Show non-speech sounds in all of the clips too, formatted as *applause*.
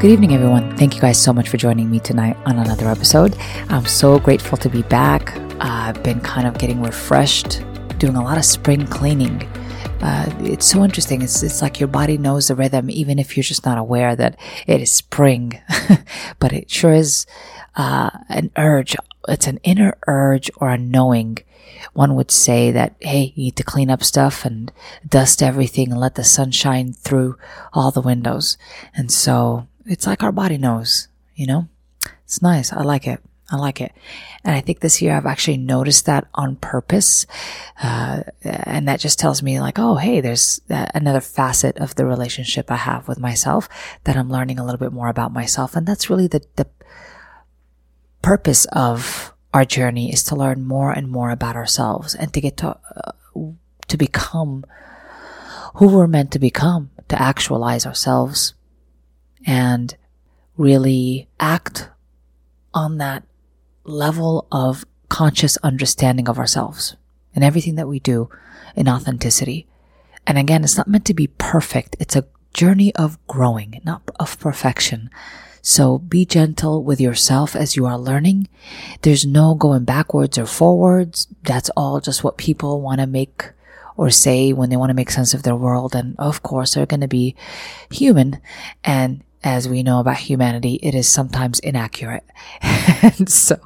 Good evening, everyone. Thank you guys so much for joining me tonight on another episode. I'm so grateful to be back. Uh, I've been kind of getting refreshed, doing a lot of spring cleaning. Uh, it's so interesting. It's it's like your body knows the rhythm, even if you're just not aware that it is spring. *laughs* but it sure is uh, an urge. It's an inner urge or a knowing. One would say that hey, you need to clean up stuff and dust everything and let the sun shine through all the windows. And so it's like our body knows, you know? It's nice. I like it. I like it. And I think this year I've actually noticed that on purpose. Uh, and that just tells me like, oh, hey, there's another facet of the relationship I have with myself that I'm learning a little bit more about myself. And that's really the, the purpose of our journey is to learn more and more about ourselves and to get to, uh, to become who we're meant to become, to actualize ourselves and really act on that level of conscious understanding of ourselves and everything that we do in authenticity. And again, it's not meant to be perfect. It's a journey of growing, not of perfection. So be gentle with yourself as you are learning. There's no going backwards or forwards. That's all just what people want to make or say when they want to make sense of their world. And of course, they're going to be human and as we know about humanity, it is sometimes inaccurate. *laughs* and so,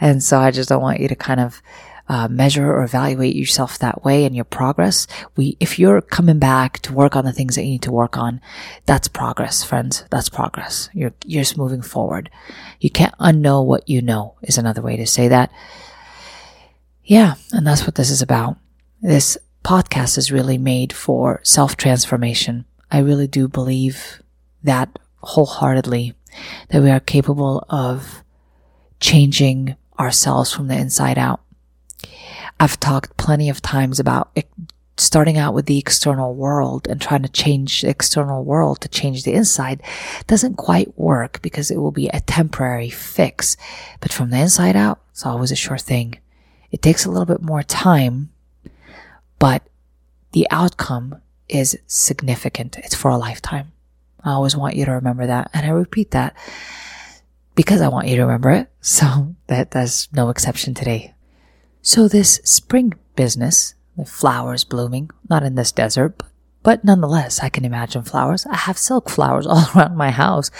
and so I just don't want you to kind of, uh, measure or evaluate yourself that way and your progress. We, if you're coming back to work on the things that you need to work on, that's progress, friends. That's progress. You're, you're just moving forward. You can't unknow what you know is another way to say that. Yeah. And that's what this is about. This podcast is really made for self transformation. I really do believe that wholeheartedly that we are capable of changing ourselves from the inside out. I've talked plenty of times about starting out with the external world and trying to change the external world to change the inside doesn't quite work because it will be a temporary fix. But from the inside out, it's always a sure thing. It takes a little bit more time, but the outcome is significant. It's for a lifetime. I always want you to remember that. And I repeat that because I want you to remember it. *laughs* So that that's no exception today. So this spring business, the flowers blooming, not in this desert, but, but nonetheless, I can imagine flowers. I have silk flowers *laughs* all around my house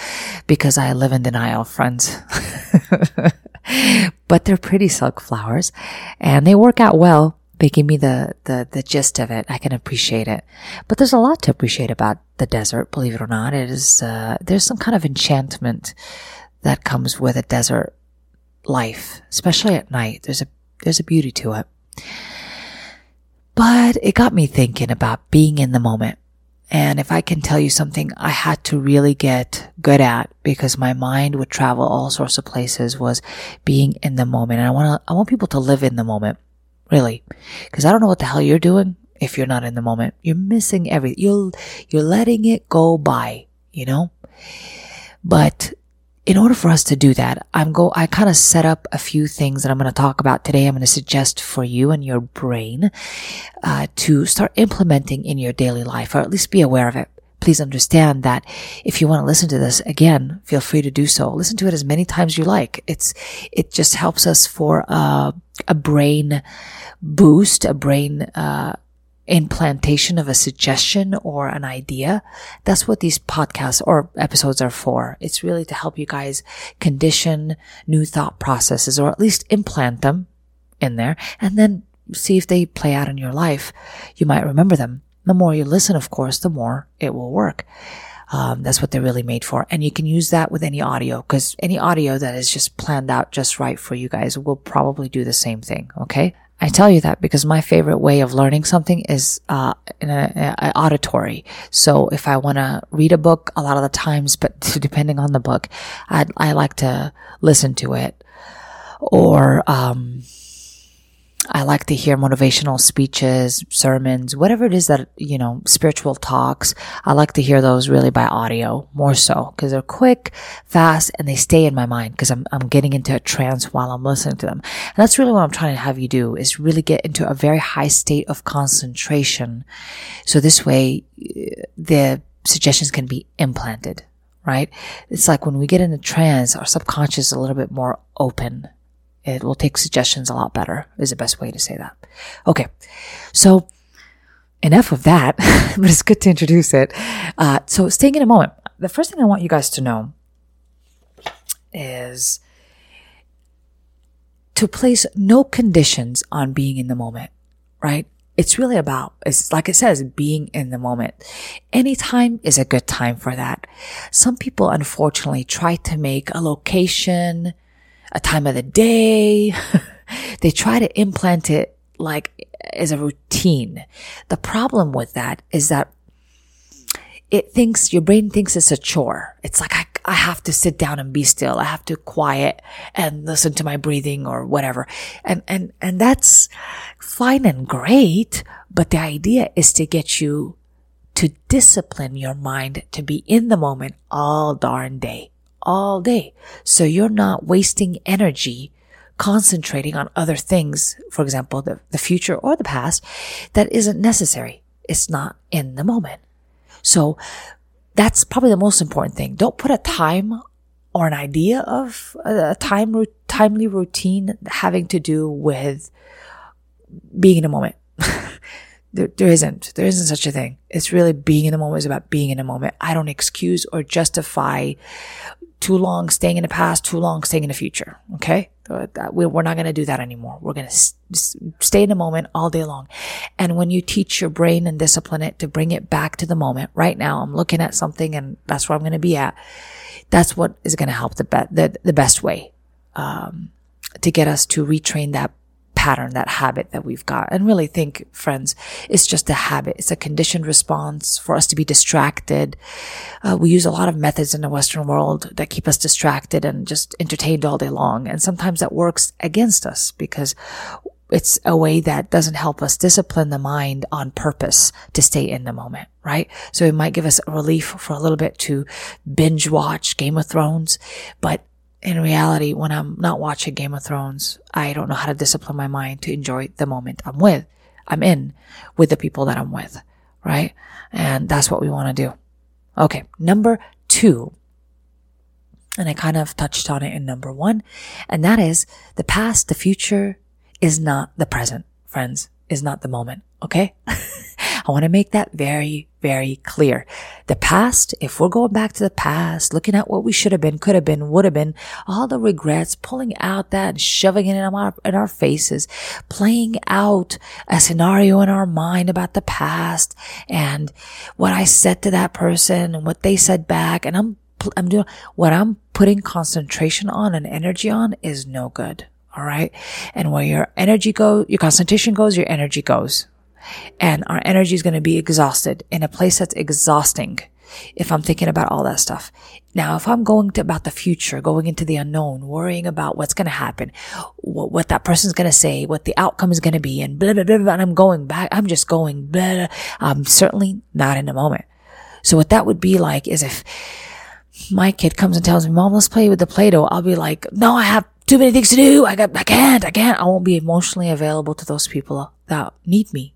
because I live in denial, friends. *laughs* but they're pretty silk flowers and they work out well they give me the, the, the gist of it. I can appreciate it. But there's a lot to appreciate about the desert, believe it or not. It is, uh, there's some kind of enchantment that comes with a desert life, especially at night. There's a, there's a beauty to it. But it got me thinking about being in the moment. And if I can tell you something I had to really get good at because my mind would travel all sorts of places was being in the moment. And I want to, I want people to live in the moment. Really. Cause I don't know what the hell you're doing if you're not in the moment. You're missing everything. You're, you're letting it go by, you know? But in order for us to do that, I'm go, I kind of set up a few things that I'm going to talk about today. I'm going to suggest for you and your brain, uh, to start implementing in your daily life or at least be aware of it please understand that if you want to listen to this again, feel free to do so. Listen to it as many times you like. It's, it just helps us for a, a brain boost, a brain, uh, implantation of a suggestion or an idea. That's what these podcasts or episodes are for. It's really to help you guys condition new thought processes or at least implant them in there and then see if they play out in your life. You might remember them. The more you listen, of course, the more it will work. Um, that's what they're really made for. And you can use that with any audio because any audio that is just planned out just right for you guys will probably do the same thing. Okay. I tell you that because my favorite way of learning something is uh, in a, a, auditory. So if I want to read a book, a lot of the times, but *laughs* depending on the book, I I like to listen to it, or um, I like to hear motivational speeches, sermons, whatever it is that, you know, spiritual talks. I like to hear those really by audio more so because they're quick, fast, and they stay in my mind because I'm, I'm getting into a trance while I'm listening to them. And that's really what I'm trying to have you do is really get into a very high state of concentration. So this way the suggestions can be implanted right? It's like when we get in a trance, our subconscious is a little bit more open. It will take suggestions a lot better, is the best way to say that. Okay. So, enough of that, *laughs* but it's good to introduce it. Uh, so, staying in a moment. The first thing I want you guys to know is to place no conditions on being in the moment, right? It's really about, it's like it says, being in the moment. Anytime is a good time for that. Some people unfortunately try to make a location, a time of the day. *laughs* they try to implant it like as a routine. The problem with that is that it thinks, your brain thinks it's a chore. It's like, I, I have to sit down and be still. I have to quiet and listen to my breathing or whatever. And, and, and that's fine and great. But the idea is to get you to discipline your mind to be in the moment all darn day, all day. So you're not wasting energy concentrating on other things, for example, the, the future or the past that isn't necessary. It's not in the moment. So that's probably the most important thing. Don't put a time or an idea of uh, a time, timely routine having to do with being in a moment. *laughs* there, there isn't. There isn't such a thing. It's really being in the moment is about being in a moment. I don't excuse or justify too long staying in the past, too long staying in the future. Okay. We're not going to do that anymore. We're going to stay in the moment all day long. And when you teach your brain and discipline it to bring it back to the moment, right now I'm looking at something and that's where I'm going to be at. That's what is going to help the, be- the, the best way, um, to get us to retrain that pattern, that habit that we've got. And really think, friends, it's just a habit. It's a conditioned response for us to be distracted. Uh, we use a lot of methods in the Western world that keep us distracted and just entertained all day long. And sometimes that works against us because it's a way that doesn't help us discipline the mind on purpose to stay in the moment, right? So it might give us relief for a little bit to binge watch Game of Thrones, but in reality, when I'm not watching Game of Thrones, I don't know how to discipline my mind to enjoy the moment I'm with, I'm in with the people that I'm with, right? And that's what we want to do. Okay. Number two. And I kind of touched on it in number one. And that is the past, the future is not the present, friends, is not the moment. Okay. *laughs* I want to make that very, very clear. The past, if we're going back to the past, looking at what we should have been, could have been, would have been, all the regrets, pulling out that and shoving it in our, in our faces, playing out a scenario in our mind about the past and what I said to that person and what they said back. And I'm, I'm doing what I'm putting concentration on and energy on is no good. All right. And where your energy goes, your concentration goes, your energy goes and our energy is going to be exhausted in a place that's exhausting if I'm thinking about all that stuff. Now, if I'm going to about the future, going into the unknown, worrying about what's going to happen, what, what, that person's going to say, what the outcome is going to be, and blah, blah, blah, blah, and I'm going back, I'm just going blah, blah, I'm certainly not in the moment. So what that would be like is if my kid comes and tells me, mom, let's play with the Play-Doh, I'll be like, no, I have too many things to do. I got, I can't, I can't. I won't be emotionally available to those people that need me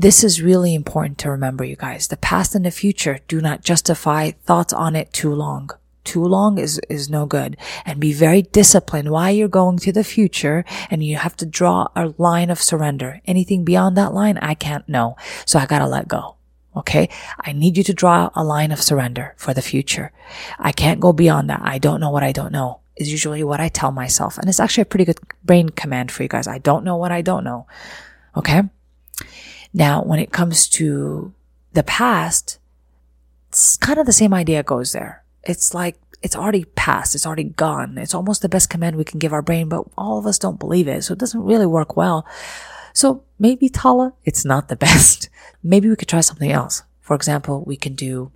this is really important to remember, you guys. The past and the future do not justify thoughts on it too long. Too long is, is no good. And be very disciplined while you're going to the future and you have to draw a line of surrender. Anything beyond that line, I can't know. So I gotta let go. Okay. I need you to draw a line of surrender for the future. I can't go beyond that. I don't know what I don't know is usually what I tell myself. And it's actually a pretty good brain command for you guys. I don't know what I don't know. Okay. Now, when it comes to the past, it's kind of the same idea goes there. It's like, it's already past. It's already gone. It's almost the best command we can give our brain, but all of us don't believe it. So it doesn't really work well. So maybe Tala, it's not the *laughs* best. Maybe we could try something else. For example, we can do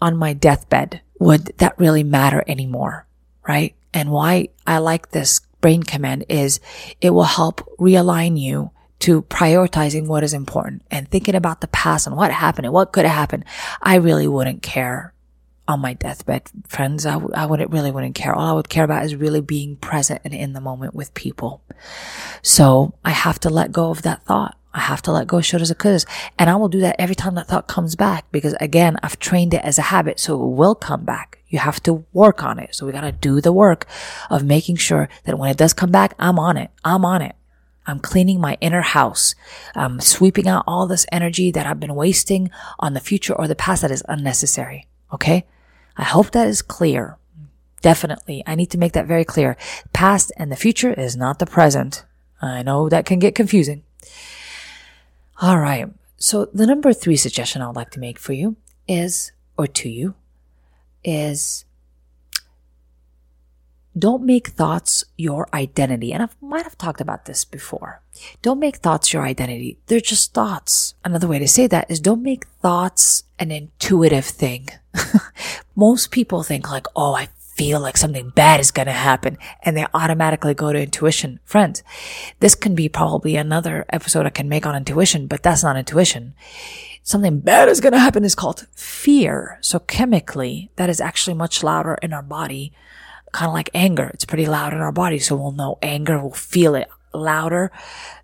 on my deathbed. Would that really matter anymore? Right? And why I like this brain command is it will help realign you to prioritizing what is important and thinking about the past and what happened and what could have happened. I really wouldn't care on my deathbed, friends. I, w- I wouldn't really wouldn't care. All I would care about is really being present and in the moment with people. So I have to let go of that thought. I have to let go should as it could. And I will do that every time that thought comes back because again, I've trained it as a habit. So it will come back. You have to work on it. So we got to do the work of making sure that when it does come back, I'm on it. I'm on it. I'm cleaning my inner house. I'm sweeping out all this energy that I've been wasting on the future or the past that is unnecessary. Okay. I hope that is clear. Definitely. I need to make that very clear. Past and the future is not the present. I know that can get confusing. All right. So the number three suggestion I would like to make for you is, or to you, is don't make thoughts your identity. And I might have talked about this before. Don't make thoughts your identity. They're just thoughts. Another way to say that is don't make thoughts an intuitive thing. *laughs* Most people think like, oh, I feel like something bad is going to happen and they automatically go to intuition. Friends, this can be probably another episode I can make on intuition, but that's not intuition. Something bad is going to happen is called fear. So chemically, that is actually much louder in our body, kind of like anger. It's pretty loud in our body. So we'll know anger, we'll feel it louder.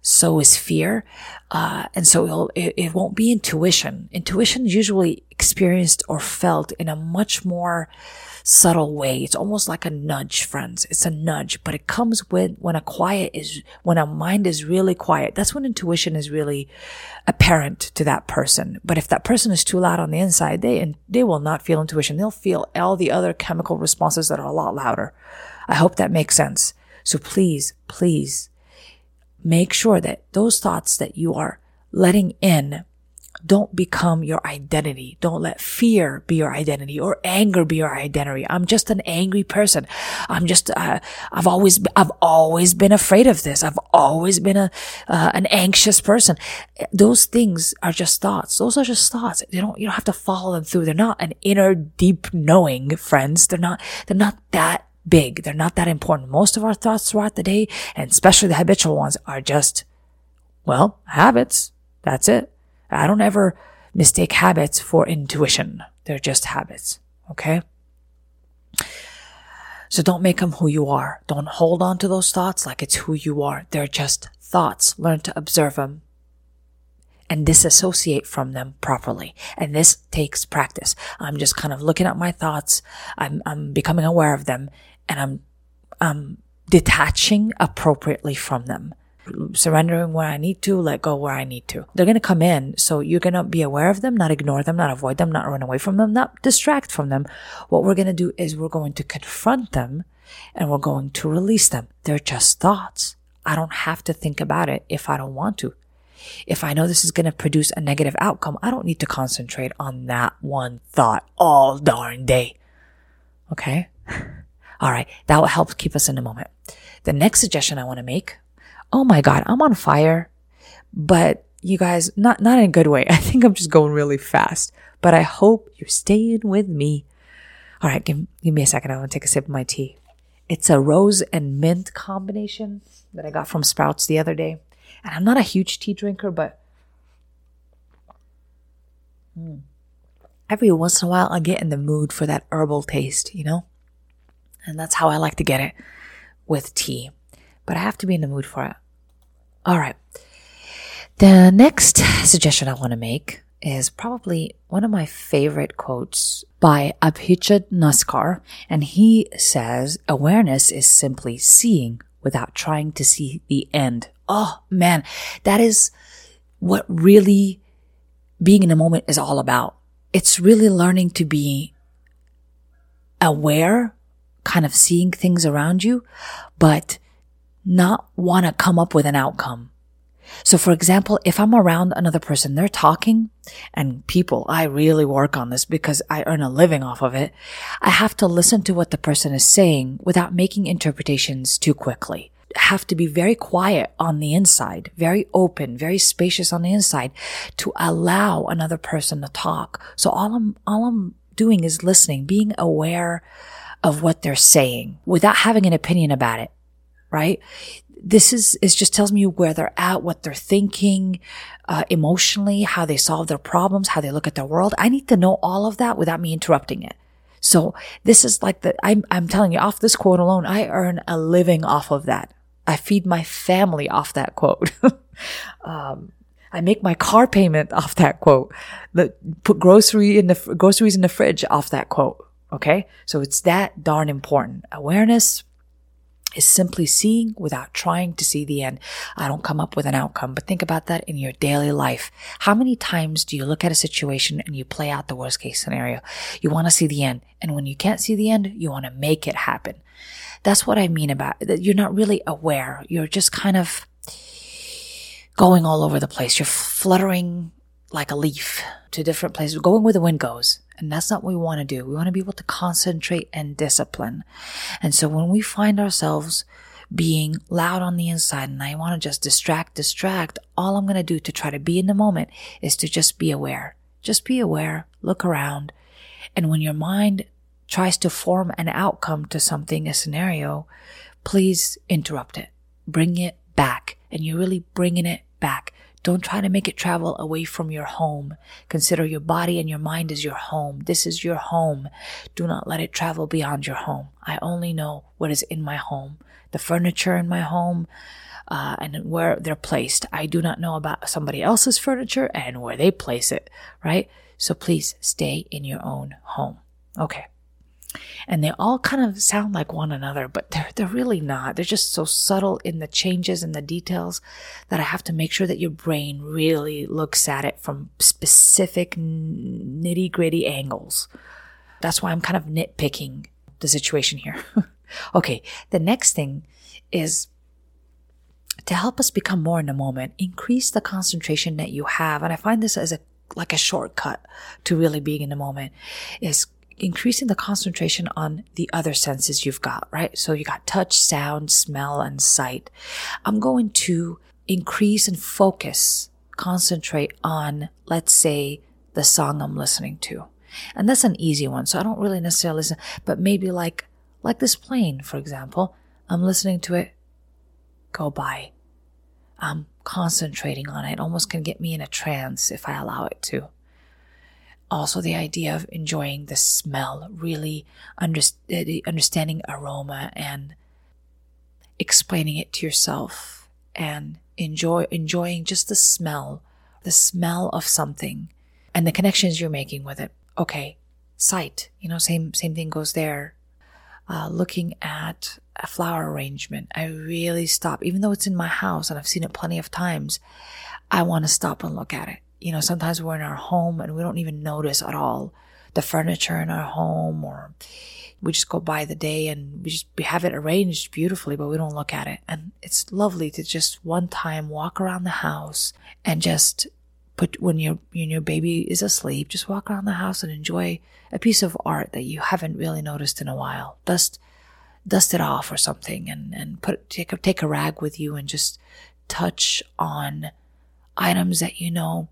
So is fear. Uh, and so it, it won't be intuition. Intuition is usually experienced or felt in a much more subtle way. It's almost like a nudge, friends. It's a nudge, but it comes with when a quiet is, when a mind is really quiet. That's when intuition is really apparent to that person. But if that person is too loud on the inside, they, and they will not feel intuition. They'll feel all the other chemical responses that are a lot louder. I hope that makes sense. So please, please make sure that those thoughts that you are letting in don't become your identity. Don't let fear be your identity or anger be your identity. I'm just an angry person. I'm just, uh, I've always, I've always been afraid of this. I've always been a, uh, an anxious person. Those things are just thoughts. Those are just thoughts. They don't, you don't have to follow them through. They're not an inner deep knowing, friends. They're not, they're not that big. They're not that important. Most of our thoughts throughout the day, and especially the habitual ones, are just, well, habits. That's it. I don't ever mistake habits for intuition. They're just habits. Okay. So don't make them who you are. Don't hold on to those thoughts like it's who you are. They're just thoughts. Learn to observe them and disassociate from them properly. And this takes practice. I'm just kind of looking at my thoughts. I'm, I'm becoming aware of them and I'm, I'm detaching appropriately from them surrendering where I need to, let go where I need to. They're going to come in. So you're going to be aware of them, not ignore them, not avoid them, not run away from them, not distract from them. What we're going to do is we're going to confront them and we're going to release them. They're just thoughts. I don't have to think about it if I don't want to. If I know this is going to produce a negative outcome, I don't need to concentrate on that one thought all darn day. Okay. *laughs* All right. That will help keep us in the moment. The next suggestion I want to make oh my God, I'm on fire. But you guys, not, not in a good way. *laughs* I think I'm just going really fast, but I hope you're staying with me. All right. Give, give me a second. I want to take a sip of my tea. It's a rose and mint combination that I got from Sprouts the other day. And I'm not a huge tea drinker, but mm, every once in a while I get in the mood for that herbal taste, you know? And that's how I like to get it with tea. But I have to be in the mood for it. All right. The next suggestion I want to make is probably one of my favorite quotes by Abhijit Naskar. And he says, awareness is simply seeing without trying to see the end. Oh man, that is what really being in a moment is all about. It's really learning to be aware, kind of seeing things around you, but not want to come up with an outcome. So for example, if I'm around another person, they're talking and people, I really work on this because I earn a living off of it. I have to listen to what the person is saying without making interpretations too quickly. Have to be very quiet on the inside, very open, very spacious on the inside to allow another person to talk. So all I'm, all I'm doing is listening, being aware of what they're saying without having an opinion about it right? This is, it just tells me where they're at, what they're thinking, uh, emotionally, how they solve their problems, how they look at the world. I need to know all of that without me interrupting it. So this is like the, I'm, I'm telling you off this quote alone, I earn a living off of that. I feed my family off that quote. *laughs* um, I make my car payment off that quote. Put grocery in the groceries in the fridge off that quote. Okay. So it's that darn important. Awareness is simply seeing without trying to see the end. I don't come up with an outcome, but think about that in your daily life. How many times do you look at a situation and you play out the worst case scenario? You want to see the end. And when you can't see the end, you want to make it happen. That's what I mean about that. You're not really aware. You're just kind of going all over the place. You're fluttering like a leaf to different places, going where the wind goes. And that's not what we want to do. We want to be able to concentrate and discipline. And so when we find ourselves being loud on the inside and I want to just distract, distract, all I'm going to do to try to be in the moment is to just be aware. Just be aware, look around. And when your mind tries to form an outcome to something, a scenario, please interrupt it. Bring it back. And you're really bringing it back. Don't try to make it travel away from your home. Consider your body and your mind as your home. This is your home. Do not let it travel beyond your home. I only know what is in my home. The furniture in my home, uh, and where they're placed. I do not know about somebody else's furniture and where they place it, right? So please stay in your own home. Okay and they all kind of sound like one another, but they're, they're really not. They're just so subtle in the changes and the details that I have to make sure that your brain really looks at it from specific nitty gritty angles. That's why I'm kind of nitpicking the situation here. *laughs* okay. The next thing is to help us become more in the moment, increase the concentration that you have. And I find this as a like a shortcut to really being in the moment is increasing the concentration on the other senses you've got, right? So you got touch, sound, smell, and sight. I'm going to increase and focus, concentrate on, let's say, the song I'm listening to. And that's an easy one. So I don't really necessarily listen, but maybe like, like this plane, for example, I'm listening to it go by. I'm concentrating on it. it almost can get me in a trance if I allow it to also the idea of enjoying the smell, really under, understanding aroma and explaining it to yourself and enjoy enjoying just the smell, the smell of something and the connections you're making with it. Okay, sight, you know, same same thing goes there. Uh, looking at a flower arrangement, I really stop, even though it's in my house and I've seen it plenty of times. I want to stop and look at it you know, sometimes we're in our home and we don't even notice at all the furniture in our home or we just go by the day and we just we have it arranged beautifully, but we don't look at it. And it's lovely to just one time walk around the house and just put when your when your baby is asleep, just walk around the house and enjoy a piece of art that you haven't really noticed in a while. Dust dust it off or something and and put take a take a rag with you and just touch on items that you know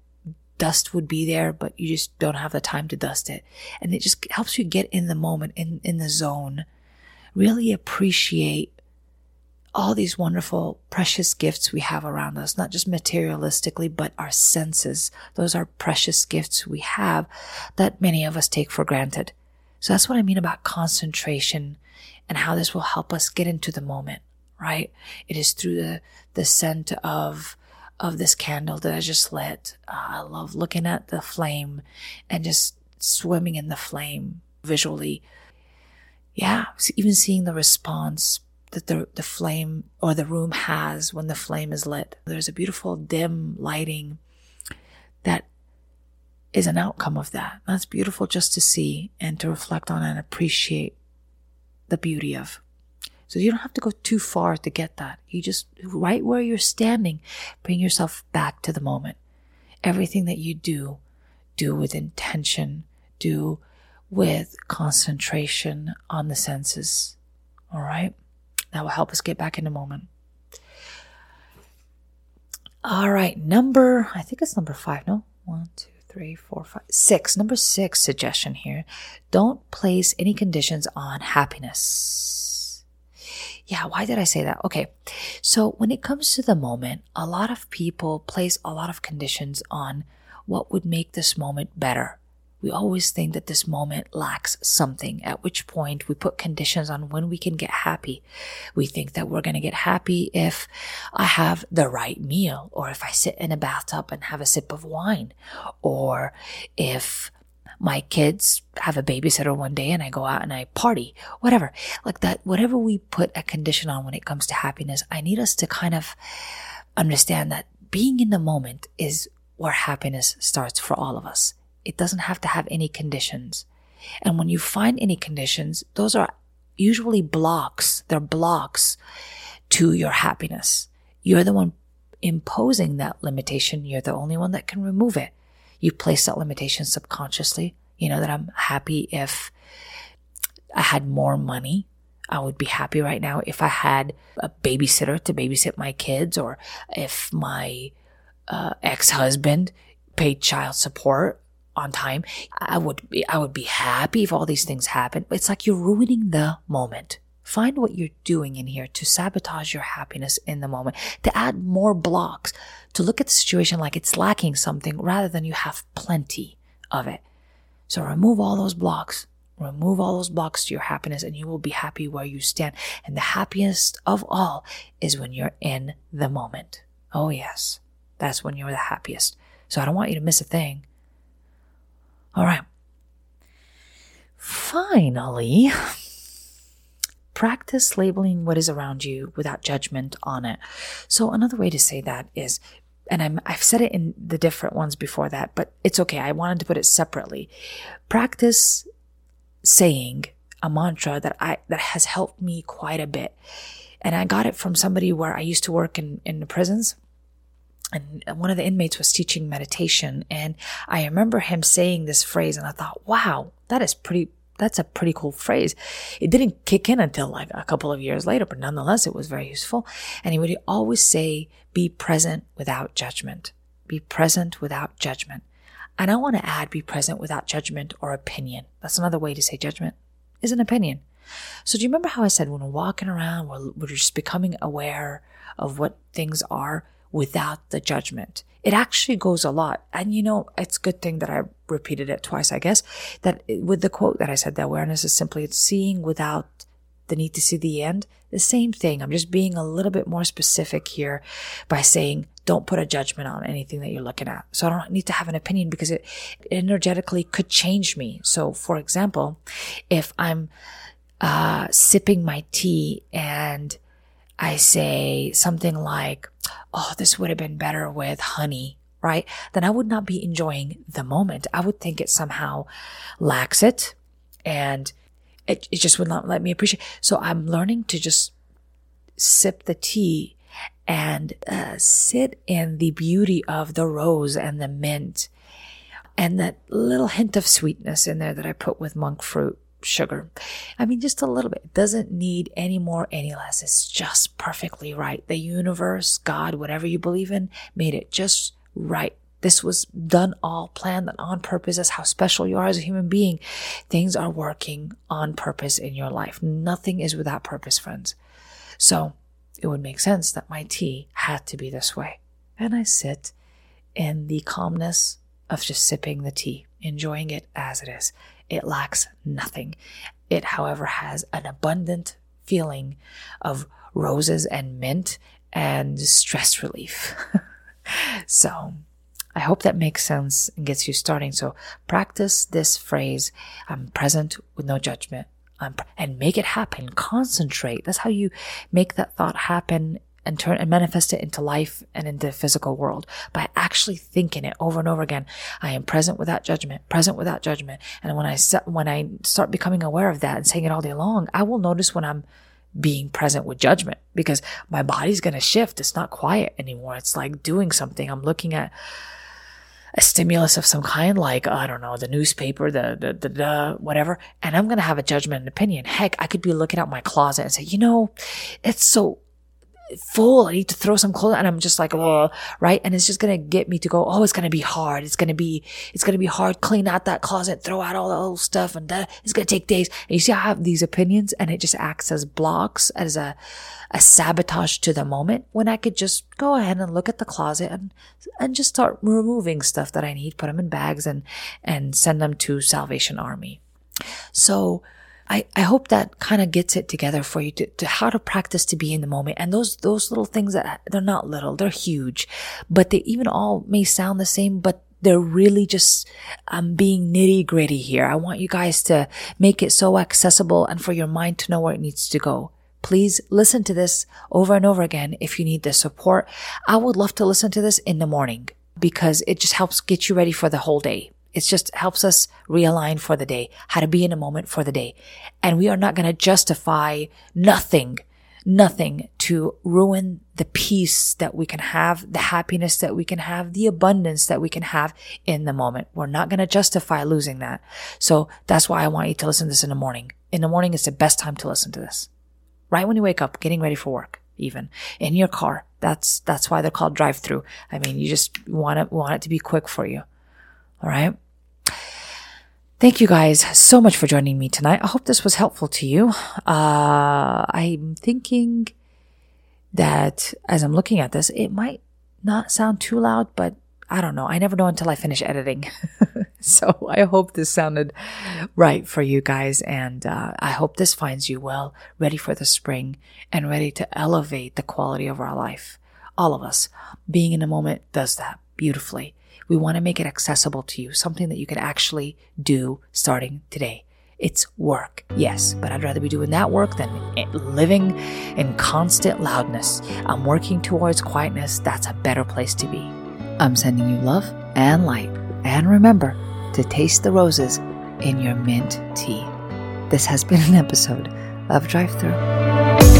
dust would be there, but you just don't have the time to dust it. And it just helps you get in the moment, in, in the zone. Really appreciate all these wonderful, precious gifts we have around us, not just materialistically, but our senses. Those are precious gifts we have that many of us take for granted. So that's what I mean about concentration and how this will help us get into the moment, right? It is through the, the scent of of this candle that I just lit. Uh, I love looking at the flame and just swimming in the flame visually. Yeah, even seeing the response that the, the flame or the room has when the flame is lit. There's a beautiful dim lighting that is an outcome of that. That's beautiful just to see and to reflect on and appreciate the beauty of. So you don't have to go too far to get that. You just, right where you're standing, bring yourself back to the moment. Everything that you do, do with intention, do with concentration on the senses. All right. That will help us get back in the moment. All right. Number, I think it's number five. No, one, two, three, four, five, six. Number six suggestion here. Don't place any conditions on happiness. Yeah, why did I say that? Okay. So when it comes to the moment, a lot of people place a lot of conditions on what would make this moment better, We always think that this moment lacks something, at which point we put conditions on when we can get happy. We think that we're going to get happy if I have the right meal, or if I sit in a bathtub and have a sip of wine, or if my kids have a babysitter one day and I go out and I party, whatever. Like that, whatever we put a condition on when it comes to happiness, I need us to kind of understand that being in the moment is where happiness starts for all of us. It doesn't have to have any conditions. And when you find any conditions, those are usually blocks. They're blocks to your happiness. You're the one imposing that limitation. You're the only one that can remove it. You place that limitation subconsciously. You know that I'm happy if I had more money. I would be happy right now if I had a babysitter to babysit my kids or if my uh, ex-husband paid child support on time. I would be, I would be happy if all these things happen. It's like you're ruining the moment. Find what you're doing in here to sabotage your happiness in the moment, to add more blocks, to look at the situation like it's lacking something rather than you have plenty of it. So remove all those blocks. Remove all those blocks to your happiness and you will be happy where you stand. And the happiest of all is when you're in the moment. Oh yes. That's when you're the happiest. So I don't want you to miss a thing. All right. Finally, practice labeling what is around you without judgment on it. So another way to say that is, and I'm, I've said it in the different ones before that, but it's okay. I wanted to put it separately. Practice saying a mantra that I, that has helped me quite a bit. And I got it from somebody where I used to work in, in the prisons and one of the inmates was teaching meditation and I remember him saying this phrase and I thought, wow, that is pretty, that's a pretty cool phrase. It didn't kick in until like a couple of years later, but nonetheless, it was very useful. And he would always say, be present without judgment. Be present without judgment. And I want to add, be present without judgment or opinion. That's another way to say judgment is an opinion. So do you remember how I said when we're walking around, we're, we're just becoming aware of what things are? without the judgment. It actually goes a lot. And you know, it's a good thing that I repeated it twice, I guess, that with the quote that I said, the awareness is simply seeing without the need to see the end. The same thing. I'm just being a little bit more specific here by saying, don't put a judgment on anything that you're looking at. So I don't need to have an opinion because it energetically could change me. So for example, if I'm, uh, sipping my tea and I say something like, oh, this would have been better with honey, right? Then I would not be enjoying the moment. I would think it somehow lacks it and it, it just would not let me appreciate. So I'm learning to just sip the tea and uh, sit in the beauty of the rose and the mint and that little hint of sweetness in there that I put with monk fruit sugar. I mean, just a little bit. It doesn't need any more, any less. It's just perfectly right. The universe, God, whatever you believe in, made it just right. This was done all planned and on purpose. That's how special you are as a human being. Things are working on purpose in your life. Nothing is without purpose, friends. So it would make sense that my tea had to be this way. And I sit in the calmness of just sipping the tea, enjoying it as it is. It lacks nothing. It, however, has an abundant feeling of roses and mint and stress relief. *laughs* so, I hope that makes sense and gets you starting. So, practice this phrase I'm present with no judgment. and make it happen. Concentrate. That's how you make that thought happen and turn and manifest it into life and into the physical world by actually thinking it over and over again. I am present without judgment, present without judgment. And when I when I start becoming aware of that and saying it all day long, I will notice when I'm being present with judgment because my body's going to shift. It's not quiet anymore. It's like doing something. I'm looking at a stimulus of some kind, like, I don't know, the newspaper, the, the, the, the, whatever. And I'm going to have a judgment and opinion. Heck, I could be looking at my closet and say, you know, it's so, full. I need to throw some clothes. And I'm just like, oh, right. And it's just going to get me to go, oh, it's going to be hard. It's going to be, it's going to be hard. Clean out that closet, throw out all the old stuff and that it's going to take days. And you see, I have these opinions and it just acts as blocks, as a, a sabotage to the moment when I could just go ahead and look at the closet and, and just start removing stuff that I need, put them in bags and, and send them to Salvation Army. So, I, I hope that kind of gets it together for you to, to how to practice to be in the moment. And those, those little things that they're not little, they're huge, but they even all may sound the same, but they're really just um, being nitty gritty here. I want you guys to make it so accessible and for your mind to know where it needs to go. Please listen to this over and over again if you need the support. I would love to listen to this in the morning because it just helps get you ready for the whole day. It just helps us realign for the day, how to be in a moment for the day. And we are not going to justify nothing, nothing to ruin the peace that we can have, the happiness that we can have, the abundance that we can have in the moment. We're not going to justify losing that. So that's why I want you to listen to this in the morning. In the morning is the best time to listen to this. Right when you wake up, getting ready for work, even in your car. That's, that's why they're called drive through. I mean, you just want it, want it to be quick for you. All right. Thank you guys so much for joining me tonight. I hope this was helpful to you. Uh, I'm thinking that as I'm looking at this, it might not sound too loud, but I don't know. I never know until I finish editing. *laughs* so I hope this sounded right for you guys. And uh, I hope this finds you well, ready for the spring and ready to elevate the quality of our life. All of us being in a moment does that beautifully. We want to make it accessible to you, something that you can actually do starting today. It's work, yes, but I'd rather be doing that work than eh, living in constant loudness. I'm working towards quietness. That's a better place to be. I'm sending you love and light. And remember to taste the roses in your mint tea. This has been an episode of Drive Through.